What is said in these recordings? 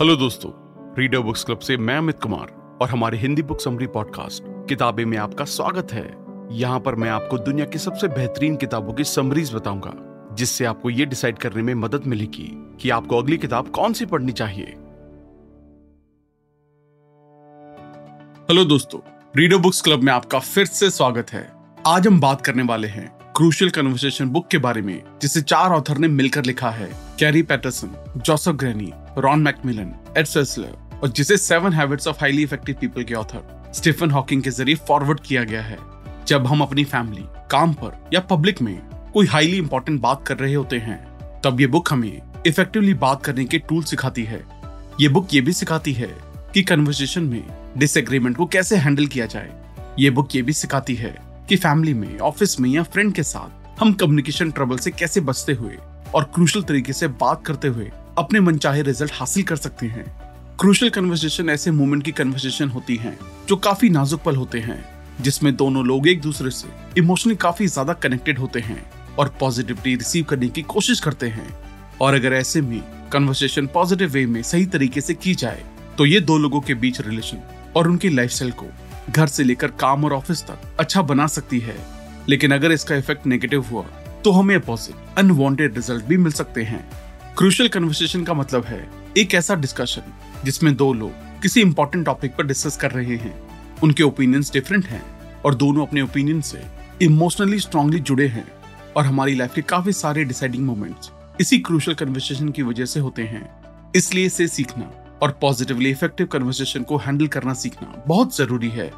Hello दोस्तों reader books club से मैं अमित कुमार और हमारे हिंदी बुक समरी पॉडकास्ट किताबें में आपका स्वागत है। यहाँ पर मैं आपको दुनिया की सबसे बेहतरीन किताबों की समरीज बताऊँगा, जिससे आपको ये डिसाइड करने में मदद मिलेगी कि आपको अगली किताब कौन सी पढ़नी चाहिए। हेलो दोस्तों रीडर बुक्स क्लब में आपका फिर से स्वागत है। आज हम बात करने वाले हैं क्रूशियल कन्वर्सेशन बुक के बारे में, जिसे चार ऑथर ने मिलकर लिखा है Kerry Patterson Joseph Grenny Ron McMillan Ed Sesler और जिसे seven habits of highly effective people के ऑथर स्टीफन हॉकिंग के ज़रिए फॉरवर्ड किया गया है। जब हम अपनी फैमिली काम पर या पब्लिक में कोई हाईली इंपॉर्टेंट बात कर रहे होते हैं, तब ये बुक हमें इफेक्टिवली बात करने के टूल सिखाती है। ये बुक ये भी सिखाती है कि कन्वर्सेशन में डिसएग्रीमेंट को कैसे हैंडल किया जाए। ये बुक ये भी सिखाती है कि फैमिली में ऑफ़िस में या फ्रेंड के साथ हम कम्युनिकेशन ट्रबल से कैसे बचते हुए और क्रूशल तरीके से बात करते हुए अपने मनचाहे रिज़ल्ट हासिल कर सकते हैं। क्रूशल कन्वर्सेशन ऐसे मोमेंट की कन्वर्सेशन होती हैं, जो काफ़ी नाजुक पल होते हैं, जिसमें दोनों लोग एक दूसरे से इमोशनली काफ़ी ज़्यादा कनेक्टेड होते हैं और पॉजिटिविटी रिसीव करने की कोशिश करते हैं। और अगर ऐसे में कन्वर्सेशन पॉजिटिव वे में सही तरीके से की जाए तो ये दो लोगों के बीच रिलेशन और उनकी लाइफस्टाइल को घर से लेकर काम और ऑफ़िस तक अच्छा बना सकती है। लेकिन अगर इसका इफ़ेक्ट नेगेटिव हुआ तो हमें अपोजिट अनवांटेड रिज़ल्ट भी मिल सकते हैं। क्रूशियल कन्वर्सेशन का मतलब है एक ऐसा डिस्कशन जिसमें दो लोग किसी इंपॉर्टेंट टॉपिक पर डिस्कस कर रहे हैं। उनके ओपिनियंस डिफरेंट हैं और दोनों अपने ओपिनियन से इमोशनली स्ट्रांगली जुड़े हैं और हमारी लाइफ के काफ़ी सारे डिसाइडिंग मोमेंट्स इसी क्रूशियल कन्वर्सेशन की वजह से होते हैं। इसलिए इसे सीखना और पॉजिटिवली इफ़ेक्टिव कन्वर्सेशन को हैंडल करना सीखना बहुत ज़रूरी है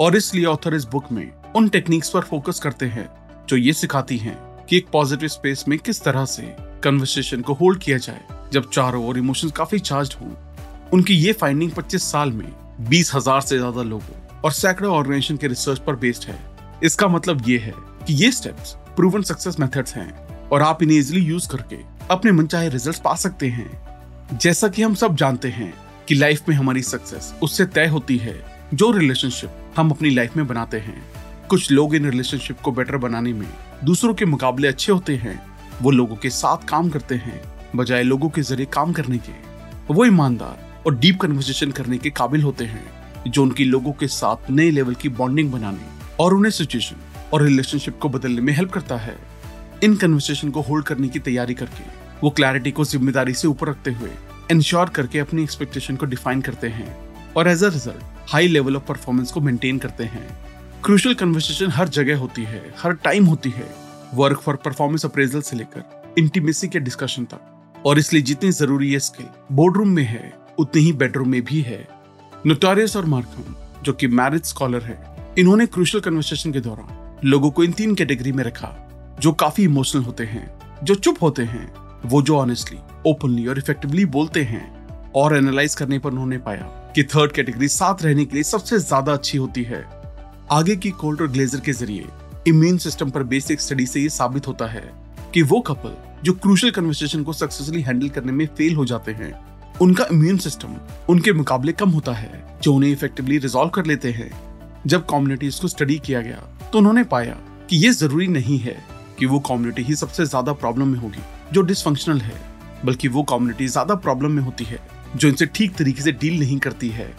और इसलिए ऑथर इस बुक में उन टेक्निक्स पर फोकस करते हैं जो ये सिखाती हैं कि एक पॉजिटिव स्पेस में किस तरह से कन्वर्सेशन को होल्ड किया जाए, जब चारों ओर इमोशंस काफ़ी चार्ज हों, उनकी ये फाइंडिंग 25 साल में बीस हज़ार से ज़्यादा लोगों और सैकड़ों ऑर्गेनाइजेशन के रिसर्च पर बेस्ड है। इसका मतलब ये है कि ये स्टेप्स प्रूवन सक्सेस मेथड्स हैं और आप इन्हें इजिली यूज़ करके अपने मनचाहे रिजल्ट्स पा सकते हैं। जैसा कि हम सब जानते हैं कि लाइफ में हमारी सक्सेस उससे तय होती है जो रिलेशनशिप हम अपनी लाइफ में बनाते हैं। कुछ लोग इन रिलेशनशिप को बेटर बनाने में दूसरों के मुकाबले अच्छे होते हैं वो लोगों के साथ काम करते हैं, बजाय लोगों के ज़रिए काम करने के। वो ईमानदार और डीप कन्वर्सेशन करने के काबिल होते हैं, जो उनकी लोगों के साथ नए लेवल की बॉन्डिंग बनाने और उन्हें सिचुएशन और रिलेशनशिप को बदलने में हेल्प करता है। इन कन्वर्सेशन को होल्ड करने की तैयारी करके, वो क्लैरिटी को ज़िम्मेदारी से ऊपर रखते हुए इंश्योर करके अपनी एक्सपेक्टेशन को डिफाइन करते हैं और as a result high level of performance को मेंटेन करते हैं। क्रूशल कन्वर्सेशन हर जगह होती है, हर टाइम होती है। वर्क फॉर परफॉर्मेंस अप्रेजल से लेकर इंटीमेसी के डिस्कशन तक। और इसलिए जितनी ज़रूरी है स्किल बोर्ड रूम में है, उतनी ही बेडरूम में भी है। नोटारियस और मार्कम जो कि मैरिज स्कॉलर है, इन्होंने क्रूशल कन्वर्सेशन के दौरान लोगों को इन तीन कैटेगरी में रखा, जो काफ़ी इमोशनल होते हैं, जो चुप होते हैं, वो जो ऑनेस्टली ओपनली और इफेक्टिवली बोलते हैं, और एनालाइज करने पर उन्होंने पाया कि थर्ड कैटेगरी साथ रहने के लिए सबसे ज़्यादा अच्छी होती है। आगे की कोल्ड और ग्लेजर के ज़रिए इम्यून सिस्टम पर बेसिक स्टडी से ये साबित होता है कि वो कपल जो क्रूशल कन्वर्सेशन को सक्सेसफुली हैंडल करने में फेल हो जाते हैं, उनका इम्यून सिस्टम उनके मुकाबले कम होता है, जो उन्हें इफेक्टिवली रिजोल्व कर लेते हैं। जब कम्युनिटीज को स्टडी किया गया तो उन्होंने पाया कि ये ज़रूरी नहीं है कि वो कम्युनिटी ही सबसे ज़्यादा प्रॉब्लम में होगी, जो डिसफंक्शनल है, बल्कि वो कम्युनिटी ज़्यादा प्रॉब्लम में होती है, जो इनसे ठीक तरीके से डील नहीं करती है।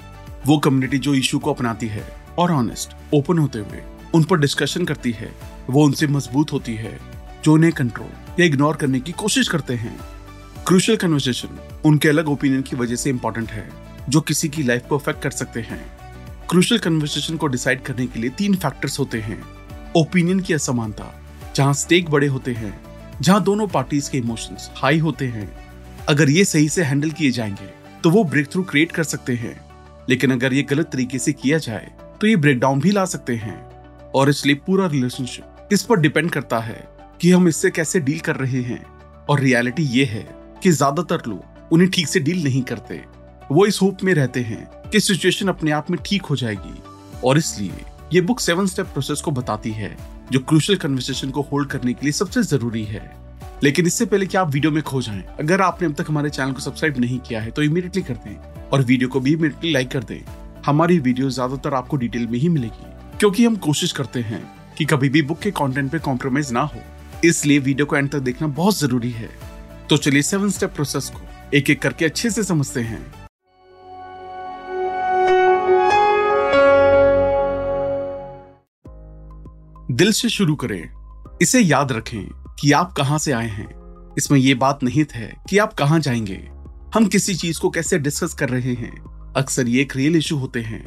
वो कम्युनिटी जो इशू को अपनाती है और ऑनेस्ट ओपन होते हुए उन पर डिस्कशन करती है। वो उनसे मज़बूत होती है, जो उन्हें कंट्रोल या इग्नोर करने की कोशिश करते हैं। क्रूशल कन्वर्सेशन उनके अलग ओपिनियन की वजह से इंपॉर्टेंट है, जो किसी की लाइफ को अफेक्ट कर सकते हैं। क्रूशल कन्वर्सेशन को डिसाइड करने के लिए तीन फैक्टर्स होते हैं। ओपिनियन की असमानता, जहाँ स्टेक बड़े होते हैं, जहाँ दोनों पार्टीज़ के इमोशंस हाई होते हैं। अगर ये सही से हैंडल किए जाएँगे तो वो ब्रेक थ्रू क्रिएट कर सकते हैं। लेकिन अगर ये गलत तरीके से किया जाए तो ये ब्रेकडाउन भी ला सकते हैं। और इसलिए पूरा रिलेशनशिप इस पर डिपेंड करता है कि हम इससे कैसे डील कर रहे हैं। और रियलिटी ये है कि ज़्यादातर लोग उन्हें ठीक से डील नहीं करते। वो इस होप में रहते हैं कि सिचुएशन अपने आप में ठीक हो जाएगी। और इसलिए ये बुक सेवन स्टेप प्रोसेस को बताती है जो क्रूशल कन्वर्सेशन को होल्ड करने के लिए सबसे ज़रूरी है। लेकिन इससे पहले कि आप वीडियो में खो जाएँ, अगर आपने अब तक हमारे चैनल को सब्सक्राइब नहीं किया है तो इमीडिएटली कर दें। और वीडियो को भी इमीडिएटली लाइक कर दें। हमारी वीडियो ज़्यादातर आपको डिटेल में ही मिलेगी। क्योंकि हम कोशिश करते हैं कि कभी भी बुक के कंटेंट पे कॉम्प्रोमाइज ना हो। इसलिए वीडियो को एंड तक देखना बहुत ज़रूरी है। तो चलिए सेवन स्टेप प्रोसेस को एक एक करके अच्छे से समझते हैं। दिल से शुरू करें। इसे याद रखें कि आप कहाँ से आए हैं। इसमें यह बात निहित है कि आप कहाँ जाएँगे। हम किसी चीज़ को कैसे डिस्कस कर रहे हैं। अक्सर ये एक रियल इशू होते हैं।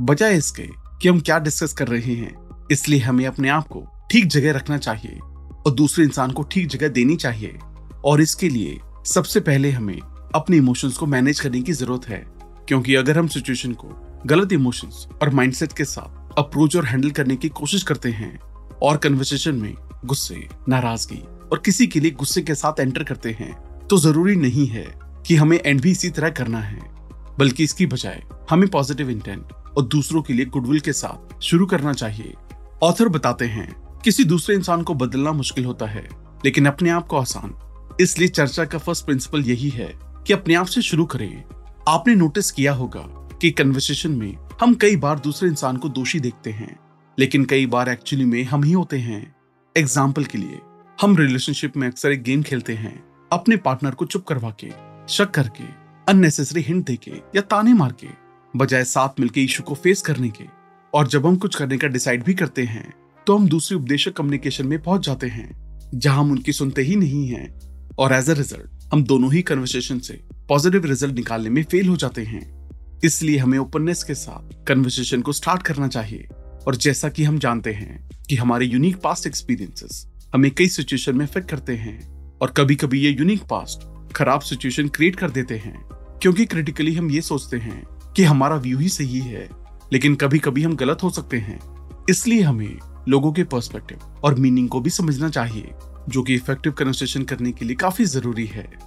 बजाय इसके कि हम क्या डिस्कस कर रहे हैं। इसलिए हमें अपने आप को ठीक जगह रखना चाहिए और दूसरे इंसान को ठीक जगह देनी चाहिए। और इसके लिए सबसे पहले हमें अपने इमोशंस को मैनेज करने की ज़रूरत है। क्योंकि अगर हम सिचुएशन को गलत इमोशंस और माइंडसेट के साथ अप्रोच और हैंडल करने की कोशिश करते हैं और कन्वर्सेशन में गुस्से, नाराज़गी और किसी के लिए गुस्से के साथ एंटर करते हैं तो ज़रूरी नहीं है कि हमें एंड भी इसी तरह करना है। बल्कि इसकी बजाय हमें पॉजिटिव इंटेंट और दूसरों के लिए गुडविल के साथ शुरू करना चाहिए। ऑथर बताते हैं, किसी दूसरे इंसान को बदलना मुश्किल होता है, लेकिन अपने आप को आसान। इसलिए चर्चा का फ़र्स्ट प्रिंसिपल यही है कि अपने आप से शुरू करें। आपने नोटिस किया होगा कि कन्वर्सेशन में हम कई बार दूसरे इंसान को दोषी देखते हैं, लेकिन कई बार एक्चुअली में हम ही होते हैं। एग्ज़ाम्पल के लिए, हम रिलेशनशिप में अक्सर एक गेम खेलते हैं, अपने पार्टनर को चुप करवा के, शक करके अननेसेसरी हिंट देके या ताने मार के। बजाय साथ मिलकर इशू को फेस करने के। और जब हम कुछ करने का डिसाइड भी करते हैं तो हम दूसरे उपदेशक कम्युनिकेशन में पहुँच जाते हैं, जहाँ हम उनकी सुनते ही नहीं हैं। और एज अ रिज़ल्ट हम दोनों ही कन्वर्सेशन से पॉजिटिव रिज़ल्ट निकालने में फेल हो जाते हैं। इसलिए हमें ओपननेस के साथ कन्वर्सेशन को स्टार्ट करना चाहिए। और जैसा कि हम जानते हैं कि हमारे यूनिक पास्ट एक्सपीरियंसेस हमें कई सिचुएशन में इफ़ेक्ट करते हैं। और कभी कभी ये यूनिक पास्ट खराब सिचुएशन क्रिएट कर देते हैं, क्योंकि क्रिटिकली हम ये सोचते हैं कि हमारा व्यू ही सही है, लेकिन कभी कभी हम गलत हो सकते हैं। इसलिए हमें लोगों के पर्सपेक्टिव और मीनिंग को भी समझना चाहिए, जो कि इफ़ेक्टिव कन्वर्सेशन करने के लिए काफ़ी ज़रूरी है।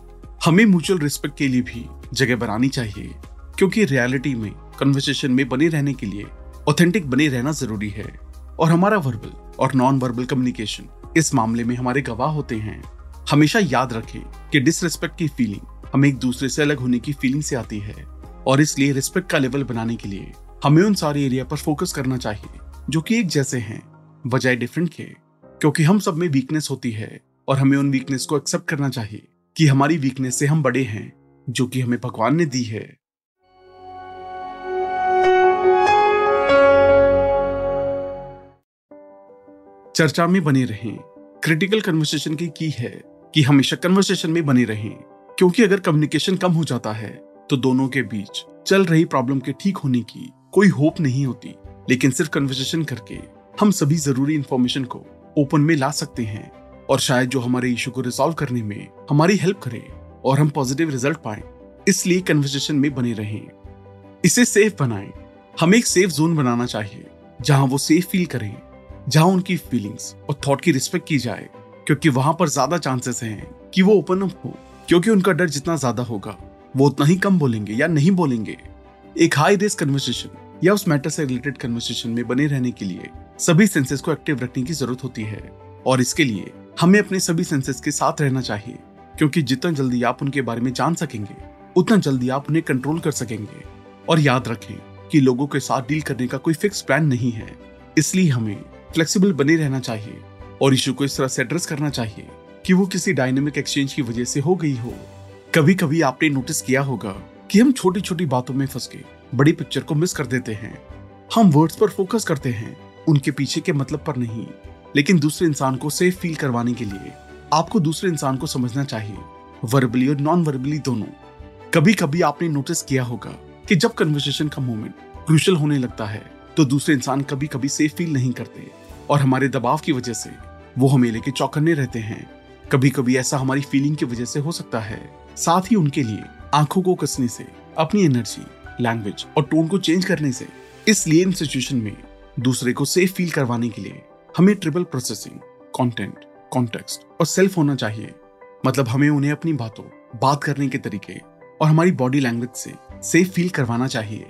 हमें म्यूचुअल रिस्पेक्ट के लिए भी जगह बनानी चाहिए, क्योंकि रियलिटी में कन्वर्सेशन में बने रहने के लिए ऑथेंटिक बने रहना ज़रूरी है। और हमारा वर्बल और नॉन वर्बल कम्युनिकेशन इस मामले में हमारे गवाह होते हैं। हमेशा याद रखें कि डिसरिस्पेक्ट की फीलिंग हमें एक दूसरे से अलग होने की फीलिंग से आती है। और इसलिए रिस्पेक्ट का लेवल बनाने के लिए हमें उन सारे एरिया पर फोकस करना चाहिए, जो कि एक जैसे हैं, बजाय डिफरेंट के, क्योंकि हम सब में वीकनेस होती है और हमें उन वीकनेस को एक्सेप्ट करना चाहिए कि हमारी वीकनेस से हम बड़े हैं, जो कि हमें भगवान ने दी है। चर्चा में बने रहें। क्रिटिकल कन्वर्सेशन की की है कि हमेशा कन्वर्सेशन में बने रहें, क्योंकि अगर कम्युनिकेशन कम हो जाता है तो दोनों के बीच चल रही प्रॉब्लम के ठीक होने की कोई होप नहीं होती। लेकिन सिर्फ़ कन्वर्सेशन करके हम सभी ज़रूरी इंफॉर्मेशन को ओपन में ला सकते हैं और शायद जो हमारे इशू को रिजॉल्व करने में हमारी हेल्प करे और हम पॉजिटिव रिज़ल्ट पाए, इसलिए कन्वर्सेशन में बने रहें। इसे सेफ़ बनाएँ। हमें एक सेफ़ जोन बनाना चाहिए, जहाँ वो सेफ़ फील करें, जहाँ उनकी फीलिंग्स और थॉट की रिस्पेक्ट की जाए, क्योंकि वहाँ पर ज़्यादा चांसेस हैं कि वो ओपन अप हो, क्योंकि उनका डर जितना ज़्यादा होगा। वो उतना ही कम बोलेंगे या नहीं बोलेंगे। एक हाई रिस्क कन्वर्सेशन या उस मैटर से रिलेटेड कन्वर्सेशन में बने रहने के लिए सभी सेंसेस को एक्टिव रखने की ज़रूरत होती है। और इसके लिए हमें अपने सभी सेंसेस के साथ रहना चाहिए, क्योंकि जितना जल्दी आप उनके बारे में जान सकेंगे, उतना जल्दी आप उन्हें कंट्रोल कर सकेंगे। और याद रखें कि लोगों के साथ डील करने का कोई फिक्स प्लान नहीं है। इसलिए हमें फ्लेक्सिबल बने रहना चाहिए और इशू को इस तरह से एड्रेस करना चाहिए कि वो किसी डायनेमिक एक्सचेंज की वजह से हो गई हो। कभी कभी आपने नोटिस किया होगा कि हम छोटी छोटी बातों में फंस के बड़ी पिक्चर को मिस कर देते हैं। हम वर्ड्स पर फोकस करते हैं, उनके पीछे के मतलब पर नहीं, लेकिन दूसरे इंसान को सेफ़ फील करवाने के लिए आपको दूसरे इंसान को समझना चाहिए वर्बली और नॉन वर्बली दोनों। कभी कभी आपने नोटिस किया होगा कि जब कन्वर्सेशन का मोमेंट क्रूशल होने लगता है तो दूसरे इंसान कभी कभी सेफ़ फील नहीं करते और हमारे दबाव की वजह से वो हमें लेके चौकन्ने रहते हैं। कभी कभी ऐसा हमारी फीलिंग की वजह से हो सकता है। साथ ही उनके लिए आँखों को कसने से, अपनी एनर्जी लैंग्वेज और टोन को चेंज करने से, इसलिए इन सिचुएशन में दूसरे को सेफ़ फील करवाने के लिए हमें ट्रिपल प्रोसेसिंग कंटेंट कॉन्टेक्स्ट और सेल्फ होना चाहिए। मतलब हमें उन्हें अपनी बातों, बात करने के तरीके और हमारी बॉडी लैंग्वेज से सेफ़ फील करवाना चाहिए।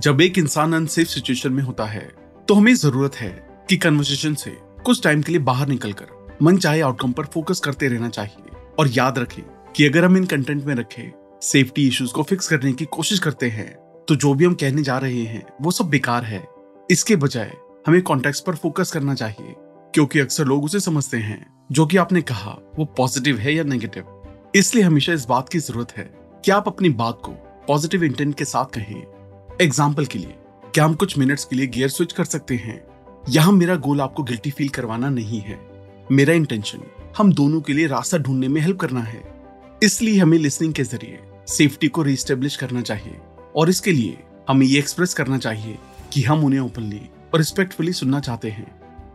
जब एक इंसान अनसेफ सिचुएशन में होता है तो हमें ज़रूरत है कि कन्वर्सेशन से कुछ टाइम के लिए बाहर निकलकर मन चाहे आउटकम पर फोकस करते रहना चाहिए और याद रखें कि अगर हम इन कंटेंट में रखे सेफ्टी इश्यूज़ को फिक्स करने की कोशिश करते हैं तो जो भी हम कहने जा रहे हैं, वो सब बेकार है। इसके बजाय, हमें कॉन्टेक्स्ट पर फोकस करना चाहिए, क्योंकि अक्सर लोग उसे समझते हैं, जो कि आपने कहा, वो पॉजिटिव है या नेगेटिव इसलिए हमेशा इस बात की ज़रूरत है कि आप अपनी बात को पॉजिटिव इंटेंट के साथ कहें। एग्ज़ाम्पल के लिए, क्या हम कुछ मिनट्स के लिए गियर स्विच कर सकते हैं? यहाँ मेरा गोल आपको गिल्टी फील करवाना नहीं है। मेरा इंटेंशन हम दोनों के लिए रास्ता ढूँढने में हेल्प करना है। इसलिए हमें लिसनिंग के ज़रिए सेफ्टी को रिस्टेब्लिश करना चाहिए और इसके लिए हमें ये एक्सप्रेस करना चाहिए कि हम उन्हें ओपनली और रिस्पेक्टफुली सुनना चाहते हैं।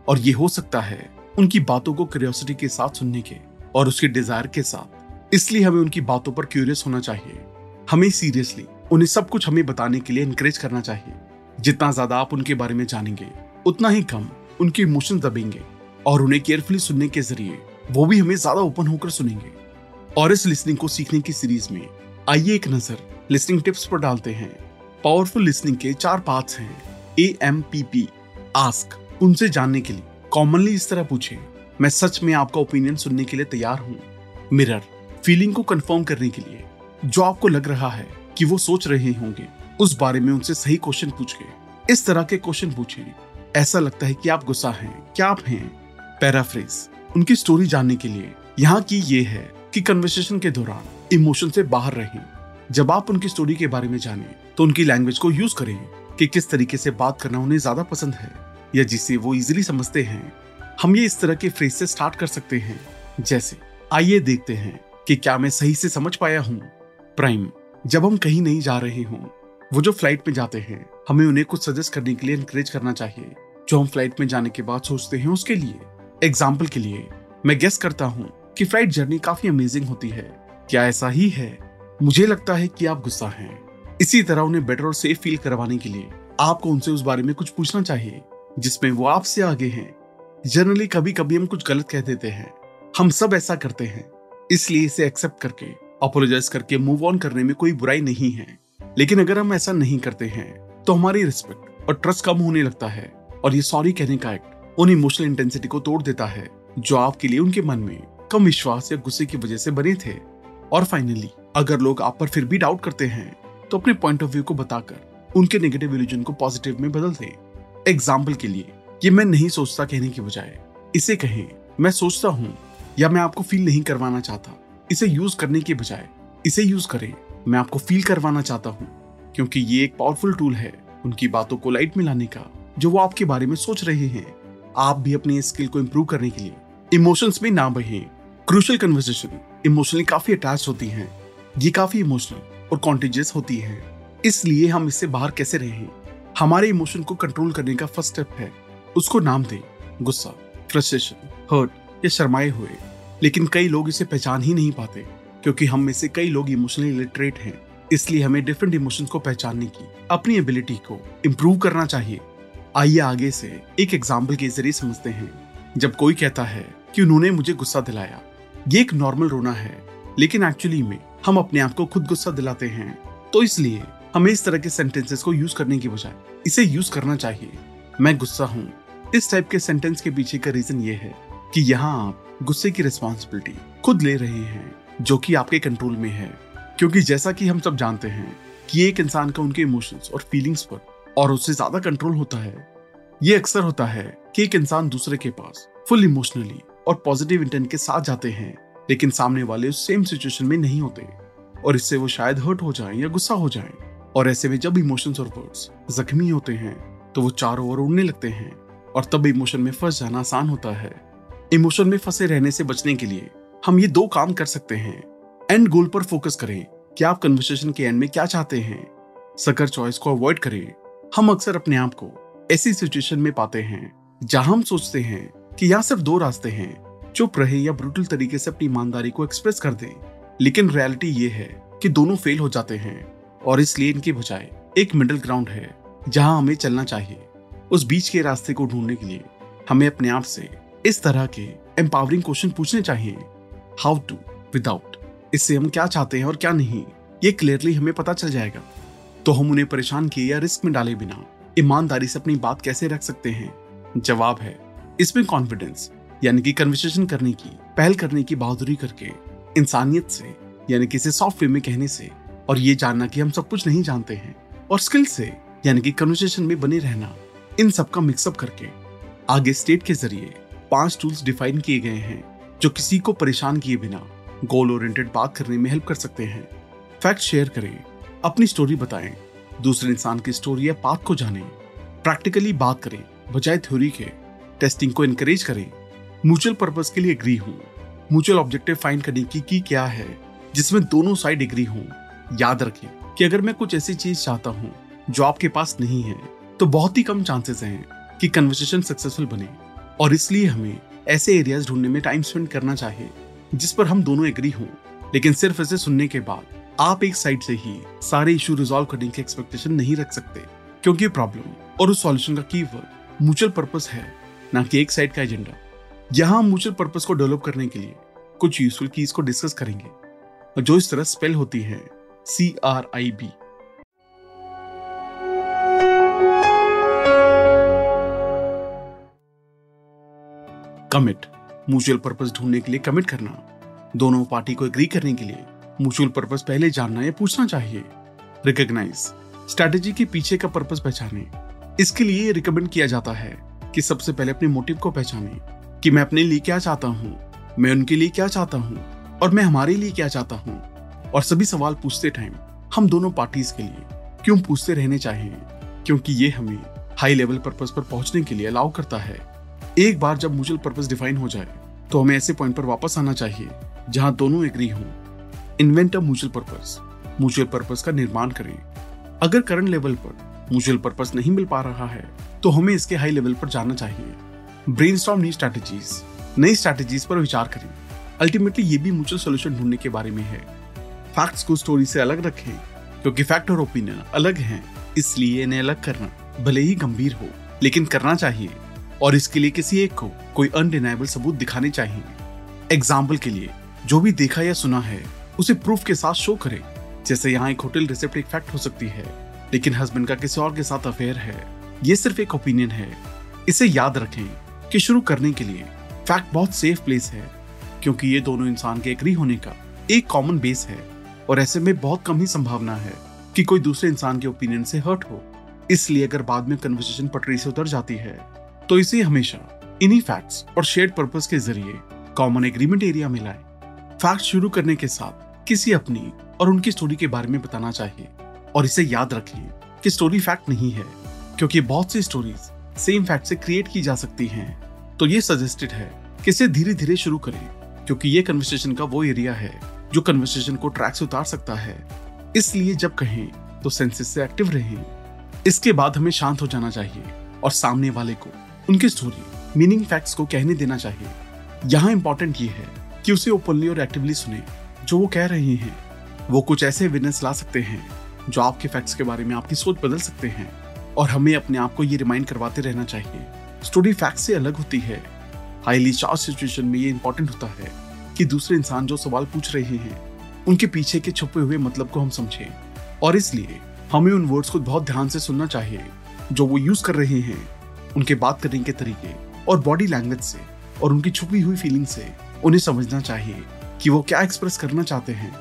और ये हो सकता है उनकी बातों को क्यूरियोसिटी के साथ सुनने के और उसके डिज़ायर के साथ। इसलिए हमें उनकी बातों पर क्यूरियस होना चाहिए। हमें सीरियसली उन्हें सब कुछ हमें बताने के लिए इनकरेज करना चाहिए। जितना ज़्यादा आप उनके बारे में जानेंगे, उतना ही कम उनके इमोशन दबेंगे और उन्हें केयरफुली सुनने के ज़रिए वो भी हमें ज़्यादा ओपन होकर सुनेंगे। और इस लिसनिंग को सीखने की सीरीज़ में, आइए एक नज़र लिसनिंग टिप्स पर डालते हैं। पावरफुल लिसनिंग के चार पार्ट्स हैं। A M P P ask उनसे जानने के लिए। कॉमनली इस तरह पूछे, मैं सच में आपका ओपिनियन सुनने के लिए तैयार हूँ। मिरर फीलिंग को कंफर्म करने के लिए। जो आपको लग रहा है कि वो सोच रहे होंगे, उस बारे में उनसे सही क्वेश्चन पूछे। इस तरह के क्वेश्चन पूछे। ऐसा लगता है कि आप गुस्सा हैं, क्या आप हैं? पैराफ्रेज उनकी स्टोरी जानने के लिए। यहाँ की ये है कि कन्वर्सेशन के दौरान इमोशन से बाहर रहें। जब आप उनकी स्टोरी के बारे में जाने तो उनकी लैंग्वेज को यूज़ करें कि किस तरीके से बात करना उन्हें ज़्यादा पसंद है, या जिसे वो इजिली समझते हैं। हम ये इस तरह के फ्रेज से स्टार्ट कर सकते हैं। जैसे, आइए देखते हैं कि क्या मैं सही से समझ पाया हूँ। प्राइम जब हम कहीं नहीं जा रहे हों, वो जो फ़्लाइट में जाते हैं, हमें उन्हें कुछ सजेस्ट करने के लिए इंकरेज करना चाहिए। जो हम फ़्लाइट में जाने के बाद सोचते हैं उसके लिए एग्ज़ाम्पल के लिए, मैं गेस करता हूँ कि फ़्लाइट जर्नी काफ़ी अमेजिंग होती है। क्या ऐसा ही है? मुझे लगता है कि आप गुस्सा हैं। इसी तरह उन्हें बेटर और सेफ़ फील करवाने के लिए आपको उनसे उस बारे में कुछ पूछना चाहिए, जिसमें वो आपसे आगे हैं। जनरली कभी कभी हम कुछ गलत कह देते हैं। हम सब ऐसा करते हैं। इसलिए इसे एक्सेप्ट करके अपोलोजाइज करके मूव ऑन करने में कोई बुराई नहीं है। लेकिन अगर हम ऐसा नहीं करते हैं तो हमारी रिस्पेक्ट और ट्रस्ट कम होने लगता है। और ये सॉरी कहने का एक्ट उन इमोशनल इंटेंसिटी को तोड़ देता है, जो आपके लिए उनके मन में कम विश्वास या गुस्से की वजह से बने थे। और फाइनली अगर लोग आप पर फिर भी डाउट करते हैं तो अपने पॉइंट ऑफ़ व्यू को बताकर उनके नेगेटिव इल्यूजन को पॉजिटिव में बदल दें। एग्ज़ाम्पल के लिए, ये मैं नहीं सोचता कहने की बजाय, इसे कहें, मैं सोचता हूँ, या मैं आपको फील नहीं करवाना चाहता, इसे यूज़ करने के बजाय, इसे यूज़ करें, मैं आपको फील करवाना चाहता हूँ, क्योंकि ये एक पावरफुल टूल है उनकी बातों को लाइट में लाने का, जो वो आपके बारे में सोच रहे हैं। आप भी अपने स्किल को इम्प्रूव करने के लिए इमोशंस में ना बहे। क्रूशल कन्वर्सेशन इमोशनली काफ़ी अटैच होती हैं। ये काफ़ी इमोशनल और कॉन्टेजियस होती है। इसलिए हम इससे बाहर कैसे रहे हमारे इमोशन को कंट्रोल करने का फ़र्स्ट स्टेप है। उसको नाम दें गुस्सा फ्रस्ट्रेशन हर्ट या शर्माए हुए। लेकिन कई लोग इसे पहचान ही नहीं पाते, क्योंकि हम में से कई लोग इमोशनली लिटरेट हैं। इसलिए हमें डिफरेंट इमोशन को पहचानने की, अपनी एबिलिटी को इम्प्रूव करना चाहिए। आइए आगे से एक एग्ज़ाम्पल के ज़रिए समझते हैं। जब कोई कहता है कि उन्होंने मुझे गुस्सा दिलाया ये एक नॉर्मल रोना है, लेकिन एक्चुअली में हम अपने आप को खुद गुस्सा दिलाते हैं। तो इसलिए हमें इस तरह के सेंटेंसेस को यूज़ करने की बजाय इसे यूज़ करना चाहिए। मैं गुस्सा हूँ। इस टाइप के सेंटेंस के पीछे का रीजन ये है कि यहाँ आप गुस्से की रिस्पॉन्सिबिलिटी खुद ले रहे हैं, जो कि आपके कंट्रोल में है। क्योंकि जैसा कि हम सब जानते हैं कि एक इंसान का उनके इमोशंस और फीलिंग्स पर और उससे ज़्यादा कंट्रोल होता है। ये अक्सर होता है कि एक इंसान दूसरे के पास फुल इमोशनली और पॉजिटिव इंटेंट के साथ जाते हैं, लेकिन सामने वाले उस सेम सिचुएशन में नहीं होते। और इससे वो शायद हर्ट हो जाएँ या गुस्सा हो जाएँ। और ऐसे में जब इमोशंस और वर्ड्स जख्मी होते हैं तो वो चारों ओर उड़ने लगते हैं। और तब इमोशन में फंस जाना आसान होता है। इमोशन में फंसे रहने से बचने के लिए हम ये दो काम कर सकते हैं। एंड गोल पर फोकस करें, कि आप कन्वर्सेशन के एंड में क्या चाहते हैं। सकर चॉइस को अवॉइड करें। हम अक्सर अपने आप को ऐसी सिचुएशन में पाते हैं, जहाँ हम सोचते हैं कि यहाँ सिर्फ़ दो रास्ते हैं। चुप रहे या ब्रूटल तरीके से अपनी ईमानदारी को एक्सप्रेस कर दें। लेकिन रियलिटी ये है कि दोनों फेल हो जाते हैं। और इसलिए इनके बजाय एक मिडिल ग्राउंड है, जहाँ हमें चलना चाहिए। उस बीच के रास्ते को ढूँढने के लिए हमें अपने आप से इस तरह के एम्पावरिंग क्वेश्चन पूछने चाहिए। हाउ टू विदाउट इससे हम क्या चाहते हैं और क्या नहीं, ये क्लियरली हमें पता चल जाएगा। तो हम उन्हें परेशान किए या रिस्क में डाले बिना ईमानदारी से अपनी बात कैसे रख सकते हैं? जवाब है इसमें कॉन्फिडेंस यानी कि कन्वर्सेशन करने की, पहल करने की बहादुरी करके, इंसानियत से, यानी कि इसे सॉफ्ट वे में कहने से, और ये जानना कि हम सब कुछ नहीं जानते हैं, और स्किल से, यानी कि कन्वर्सेशन में बने रहना, इन सब का मिक्सअप करके, आगे स्टेट के ज़रिए पाँच टूल्स डिफाइन किए गए हैं, जो किसी को परेशान किए बिना गोल ओरिएंटेड बात करने में हेल्प कर सकते हैं। फैक्ट शेयर करें, अपनी स्टोरी बताएँ, दूसरे इंसान की स्टोरी या पाथ को जानें प्रैक्टिकली बात करें, बजाय थ्योरी के टेस्टिंग को इनकरेज करें। म्यूचुअल पर्पज के लिए एग्री हूँ। म्यूचुअल ऑब्जेक्टिव फाइंड करने की की क्या है, जिसमें दोनों साइड एग्री हों। याद रखें कि अगर मैं कुछ ऐसी चीज़ चाहता हूँ, जो आपके पास नहीं है तो बहुत ही कम चांसेस हैं कि कन्वर्सेशन सक्सेसफुल बने। और इसलिए हमें ऐसे एरियाज़ ढूँढने में टाइम स्पेंड करना चाहिए, जिस पर हम दोनों एग्री हों। लेकिन सिर्फ़ ऐसे सुनने के बाद, आप एक साइड से ही सारे इशू रिजॉल्व करने की एक्सपेक्टेशन नहीं रख सकते, क्योंकि प्रॉब्लम और उस सॉल्यूशन का कीवर्ड म्यूचुअल पर्पस है। ना कि एक साइड का एजेंडा यहाँ म्यूचुअल पर्पज को डेवलप करने के लिए कुछ यूजफुल कीज को डिस्कस करेंगे। और जो इस तरह स्पेल होती है C R I B commit mutual purpose ढूँढने के लिए कमिट करना। दोनों पार्टी को एग्री करने के लिए म्यूचुअल पर्पज पहले जानना या पूछना चाहिए। रिकॉग्नाइज स्ट्रेटेजी के पीछे का पर्पज पहचाने। इसके लिए रिकमेंड किया जाता है। कि सबसे पहले अपने मोटिव को पहचाने कि मैं अपने लिए क्या चाहता हूँ, मैं उनके लिए क्या चाहता हूँ और मैं हमारे लिए क्या चाहता हूँ। और सभी सवाल पूछते टाइम हम दोनों पार्टीज़ के लिए क्यों पूछते रहने चाहिए? क्योंकि ये हमें हाई लेवल पर्पस पर पहुँचने के लिए अलाउ करता है। एक बार जब म्यूचुअल पर्पस डिफाइन हो जाए तो हमें ऐसे पॉइंट पर वापस आना चाहिए जहाँ दोनों एग्री हों। Invent a mutual purpose mutual purpose का निर्माण करें। अगर करंट लेवल पर म्यूचुअल पर्पस नहीं मिल पा रहा है तो हमें इसके हाई लेवल पर जाना चाहिए। ब्रेन नई स्ट्रैटेजीज नई स्ट्रैटेजीज पर विचार करें। अल्टीमेटली ये भी म्यूचुअल सोल्यूशन ढूँढने के बारे में है। फैक्ट्स को स्टोरी से अलग रखें, क्योंकि फैक्ट और ओपिनियन अलग हैं, इसलिए इन्हें अलग करना भले ही गंभीर हो, लेकिन करना चाहिए। और इसके लिए किसी एक को कोई अनडिनाइबल सबूत दिखाने चाहिए। एग्ज़ाम्पल के लिए, जो भी देखा या सुना है, उसे प्रूफ के साथ शो करें। जैसे यहाँ एक होटल रिसेप्ट एक फैक्ट हो सकती है। लेकिन हस्बैंड का किसी और के साथ अफेयर है, ये सिर्फ़ एक ओपिनियन है। इसे याद रखें कि शुरू करने के लिए फैक्ट बहुत सेफ़ प्लेस है, क्योंकि ये दोनों इंसान के एग्री होने का एक कॉमन बेस है। और ऐसे में बहुत कम ही संभावना है कि कोई दूसरे इंसान के ओपिनियन से हर्ट हो। इसलिए अगर बाद में कन्वर्सेशन पटरी से उतर जाती है तो इसे हमेशा इन्हीं फैक्ट्स और शेयर्ड पर्पस के ज़रिए कॉमन एग्रीमेंट एरिया में लाए। फैक्ट शुरू करने के साथ किसी अपनी और उनकी स्टोरी के बारे में बताना चाहिए। और इसे याद रखें कि स्टोरी फैक्ट नहीं है, क्योंकि बहुत सी स्टोरीज सेम फैक्ट से क्रिएट की जा सकती हैं। तो ये सजेस्टेड है कि इसे धीरे धीरे शुरू करें, क्योंकि ये कन्वर्सेशन का वो एरिया है जो कन्वर्सेशन को ट्रैक से उतार सकता है। इसलिए जब कहें तो सेंसेस से एक्टिव रहें। इसके बाद हमें शांत हो जाना चाहिए और सामने वाले को, उनकी स्टोरी मीनिंग फैक्ट्स को कहने देना चाहिए। यहाँ इंपॉर्टेंट ये है कि उसे ओपनली और एक्टिवली सुने, जो वो कह रहे हैं। वो कुछ ऐसे एविडेंस ला सकते हैं जो आपके फैक्ट्स के बारे में आपकी सोच बदल सकते हैं। और हमें अपने आप को ये रिमाइंड करवाते रहना चाहिए। स्टोरी फैक्ट से अलग होती है। हाईली चार्ज सिचुएशन में ये इंपॉर्टेंट होता है कि दूसरे इंसान जो सवाल पूछ रहे हैं, उनके पीछे के छुपे हुए मतलब को हम समझें। और इसलिए हमें उन वर्ड्स को बहुत ध्यान से सुनना चाहिए, जो वो यूज़ कर रहे हैं, उनके बात करने के तरीके और बॉडी लैंग्वेज से और उनकी छुपी हुई फीलिंग से उन्हें समझना चाहिए कि वो क्या एक्सप्रेस करना चाहते हैं।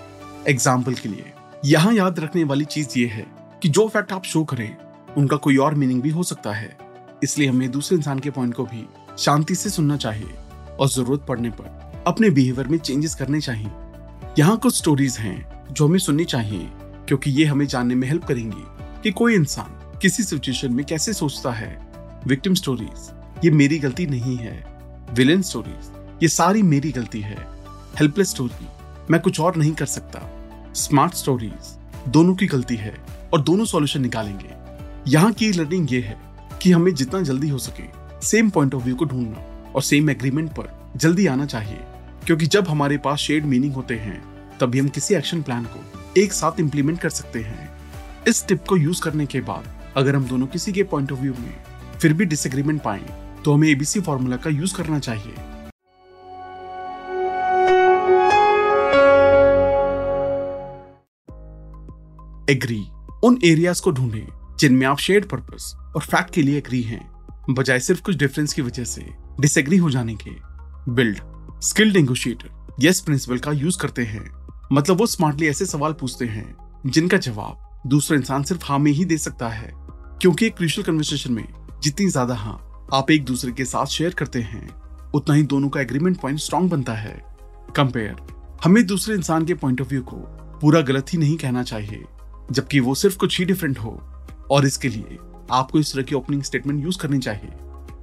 एग्ज़ाम्पल के लिए यहाँ याद रखने वाली चीज़ ये है कि जो फैक्ट आप शो करें, उनका कोई और मीनिंग भी हो सकता है। इसलिए हमें दूसरे इंसान के पॉइंट को भी शांति से सुनना चाहिए और ज़रूरत पड़ने पर अपने बिहेवियर में चेंजेस करने चाहिए। यहाँ कुछ स्टोरीज हैं जो हमें सुननी चाहिए, क्योंकि ये हमें जानने में हेल्प करेंगी कि कोई इंसान किसी सिचुएशन में कैसे सोचता है। विक्टिम स्टोरीज, ये मेरी गलती नहीं है। विलेन स्टोरीज, ये सारी मेरी गलती है। हेल्पलेस स्टोरी, मैं कुछ और नहीं कर सकता। स्मार्ट स्टोरीज दोनों की गलती है और दोनों सॉल्यूशन निकालेंगे। यहाँ की लर्निंग ये है कि हमें जितना जल्दी हो सके सेम पॉइंट ऑफ़ व्यू को ढूंढना और सेम एग्रीमेंट पर जल्दी आना चाहिए। क्योंकि जब हमारे पास शेड मीनिंग होते हैं, तभी हम किसी एक्शन प्लान को एक साथ इम्प्लीमेंट कर सकते हैं। इस टिप को यूज़ करने के बाद अगर हम दोनों किसी के पॉइंट ऑफ़ व्यू में फिर भी डिसएग्रीमेंट पाए तो हमें एबीसी फॉर्मूला का यूज़ करना चाहिए। एग्री उन एरियाज़ को ढूंढें जिनमें आप शेयर्ड पर्पस और फैक्ट के लिए एग्री हैं, बजाय सिर्फ़ कुछ डिफरेंस की वजह से डिसएग्री हो जाने के। Build skilled negotiator yes principle का यूज़ करते हैं। मतलब वो स्मार्टली ऐसे सवाल पूछते हैं, जिनका जवाब दूसरा इंसान सिर्फ़ हाँ में ही दे सकता है। क्योंकि एक क्रिशियल कन्वर्सेशन में जितनी ज़्यादा हाँ आप एक दूसरे के साथ शेयर करते हैं, उतना ही दोनों का एग्रीमेंट पॉइंट स्ट्रॉन्ग बनता है। कंपेयर हमें दूसरे इंसान के पॉइंट ऑफ़ व्यू को पूरा गलत ही नहीं कहना चाहिए। जबकि वो सिर्फ़ कुछ ही डिफरेंट हो। और इसके लिए आपको इस तरह की ओपनिंग स्टेटमेंट यूज़ करनी चाहिए।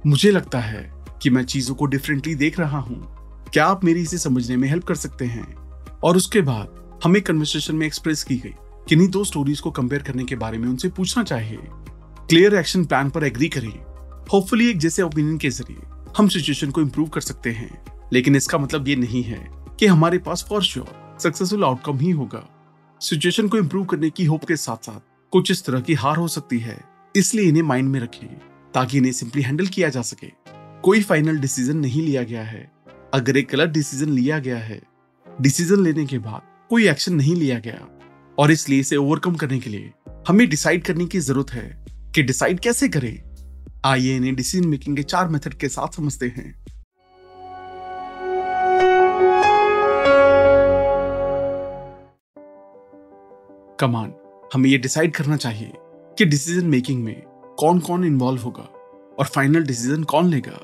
मुझे लगता है कि मैं चीज़ों को डिफरेंटली देख रहा हूँ। क्या आप मेरी इसे समझने में हेल्प कर सकते हैं? और उसके बाद हमें कन्वर्सेशन में एक्सप्रेस की गई किन्हीं दो स्टोरीज को कंपेयर करने के बारे में उनसे पूछना चाहिए। क्लियर एक्शन प्लान पर एग्री करें होपफुली एक जैसे ओपिनियन के ज़रिए हम सिचुएशन को इम्प्रूव कर सकते हैं। लेकिन इसका मतलब ये नहीं है कि हमारे पास फॉर श्योर सक्सेसफुल आउटकम ही होगा। सिचुएशन को इम्प्रूव करने की होप के साथ साथ कुछ इस तरह की हार हो सकती है। इसलिए इन्हें माइंड में रखें ताकि इन्हें सिंपली हैंडल किया जा सके। कोई फाइनल डिसीज़न नहीं लिया गया है। अगर एक गलत डिसीज़न लिया गया है डिसीज़न लेने के बाद कोई एक्शन नहीं लिया गया। और इसलिए इसे ओवरकम करने के लिए हमें डिसाइड करने की ज़रूरत है कि डिसाइड कैसे करें। आइए इन्हें डिसीज़न मेकिंग के चार मेथड के साथ समझते हैं। कमांड। हमें यह डिसाइड करना चाहिए कि डिसीज़न मेकिंग में कौन कौन इन्वॉल्व होगा और फाइनल डिसीज़न कौन लेगा।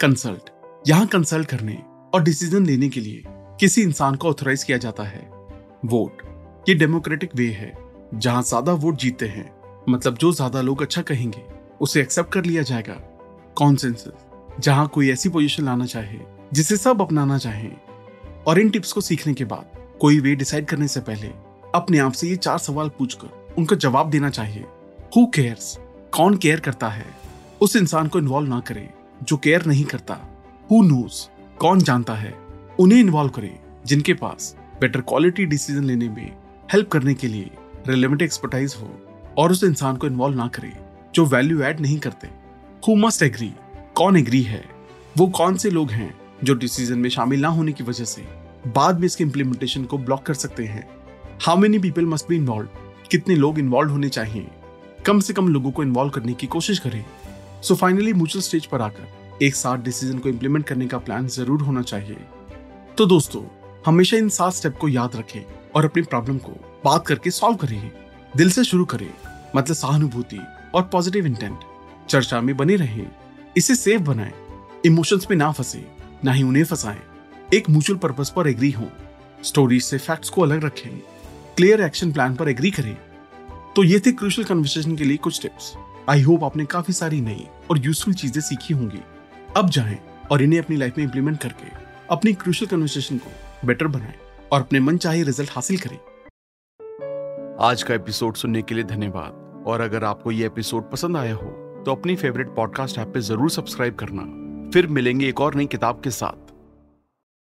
कंसल्ट यहाँ कंसल्ट करने और डिसीज़न लेने के लिए किसी इंसान को ऑथोराइज किया जाता है। वोट ये डेमोक्रेटिक वे है। जहाँ ज़्यादा वोट जीतते हैं मतलब जो ज़्यादा लोग अच्छा कहेंगे, उसे एक्सेप्ट कर लिया जाएगा। कॉन्सेंसस जहाँ कोई ऐसी पोजीशन लाना चाहे, जिसे सब अपनाना चाहे। और इन टिप्स को सीखने के बाद कोई वे डिसाइड करने से पहले अपने आप से ये चार सवाल पूछकर उनका जवाब देना चाहिए। हु केयर्स कौन केयर करता है? उस इंसान को इन्वॉल्व ना करे, जो केयर नहीं करता। हु नोज़ कौन जानता है? उन्हें इन्वॉल्व करे, जिनके पास बेटर क्वालिटी डिसीज़न लेने में हेल्प करने के लिए रिलेवेंट एक्सपर्टाइज हो। और उस इंसान को इन्वॉल्व ना करे, जो वैल्यू ऐड नहीं करते। हु मस्ट एग्री कौन एग्री है? वो कौन से लोग हैं, जो डिसीज़न में शामिल ना होने की वजह से बाद में इसके इम्प्लीमेंटेशन को ब्लॉक कर सकते हैं? How many people must be involve कितने लोग इन्वॉल्व होने चाहिए? कम से कम लोगों को इन्वॉल्व करने की कोशिश करें। सो फाइनली म्यूचुअल स्टेज पर आकर एक साथ डिसीज़न को इम्प्लीमेंट करने का प्लान ज़रूर होना चाहिए। तो दोस्तों, हमेशा इन सात स्टेप को याद रखें और अपनी प्रॉब्लम को बात करके सॉल्व करिए दिल से शुरू करें मतलब सहानुभूति और पॉजिटिव इंटेंट चर्चा में बने रहें, इसे सेफ़ बनाएँ। इमोशंस में ना फंसे, ना ही उन्हें फंसाएँ। एक म्यूचुअल पर्पस पर एग्री हो। स्टोरीज से फैक्ट्स को अलग रखें। क्लियर एक्शन प्लान पर एग्री करें। तो ये थे क्रूशल कन्वर्सेशन के लिए कुछ टिप्स आई होप आपने काफ़ी सारी नई और यूजफुल चीज़ें सीखी होंगी। अब जाएँ और इन्हें अपनी लाइफ में इंप्लीमेंट करके अपनी क्रूशल कन्वर्सेशन को बेटर बनाएँ और अपने मन चाहे रिज़ल्ट हासिल करें। आज का एपिसोड सुनने के लिए धन्यवाद। और अगर आपको ये एपिसोड पसंद आया हो तो अपनी फेवरेट पॉडकास्ट ऐप पे ज़रूर सब्सक्राइब करना। फिर मिलेंगे एक और नई किताब के साथ।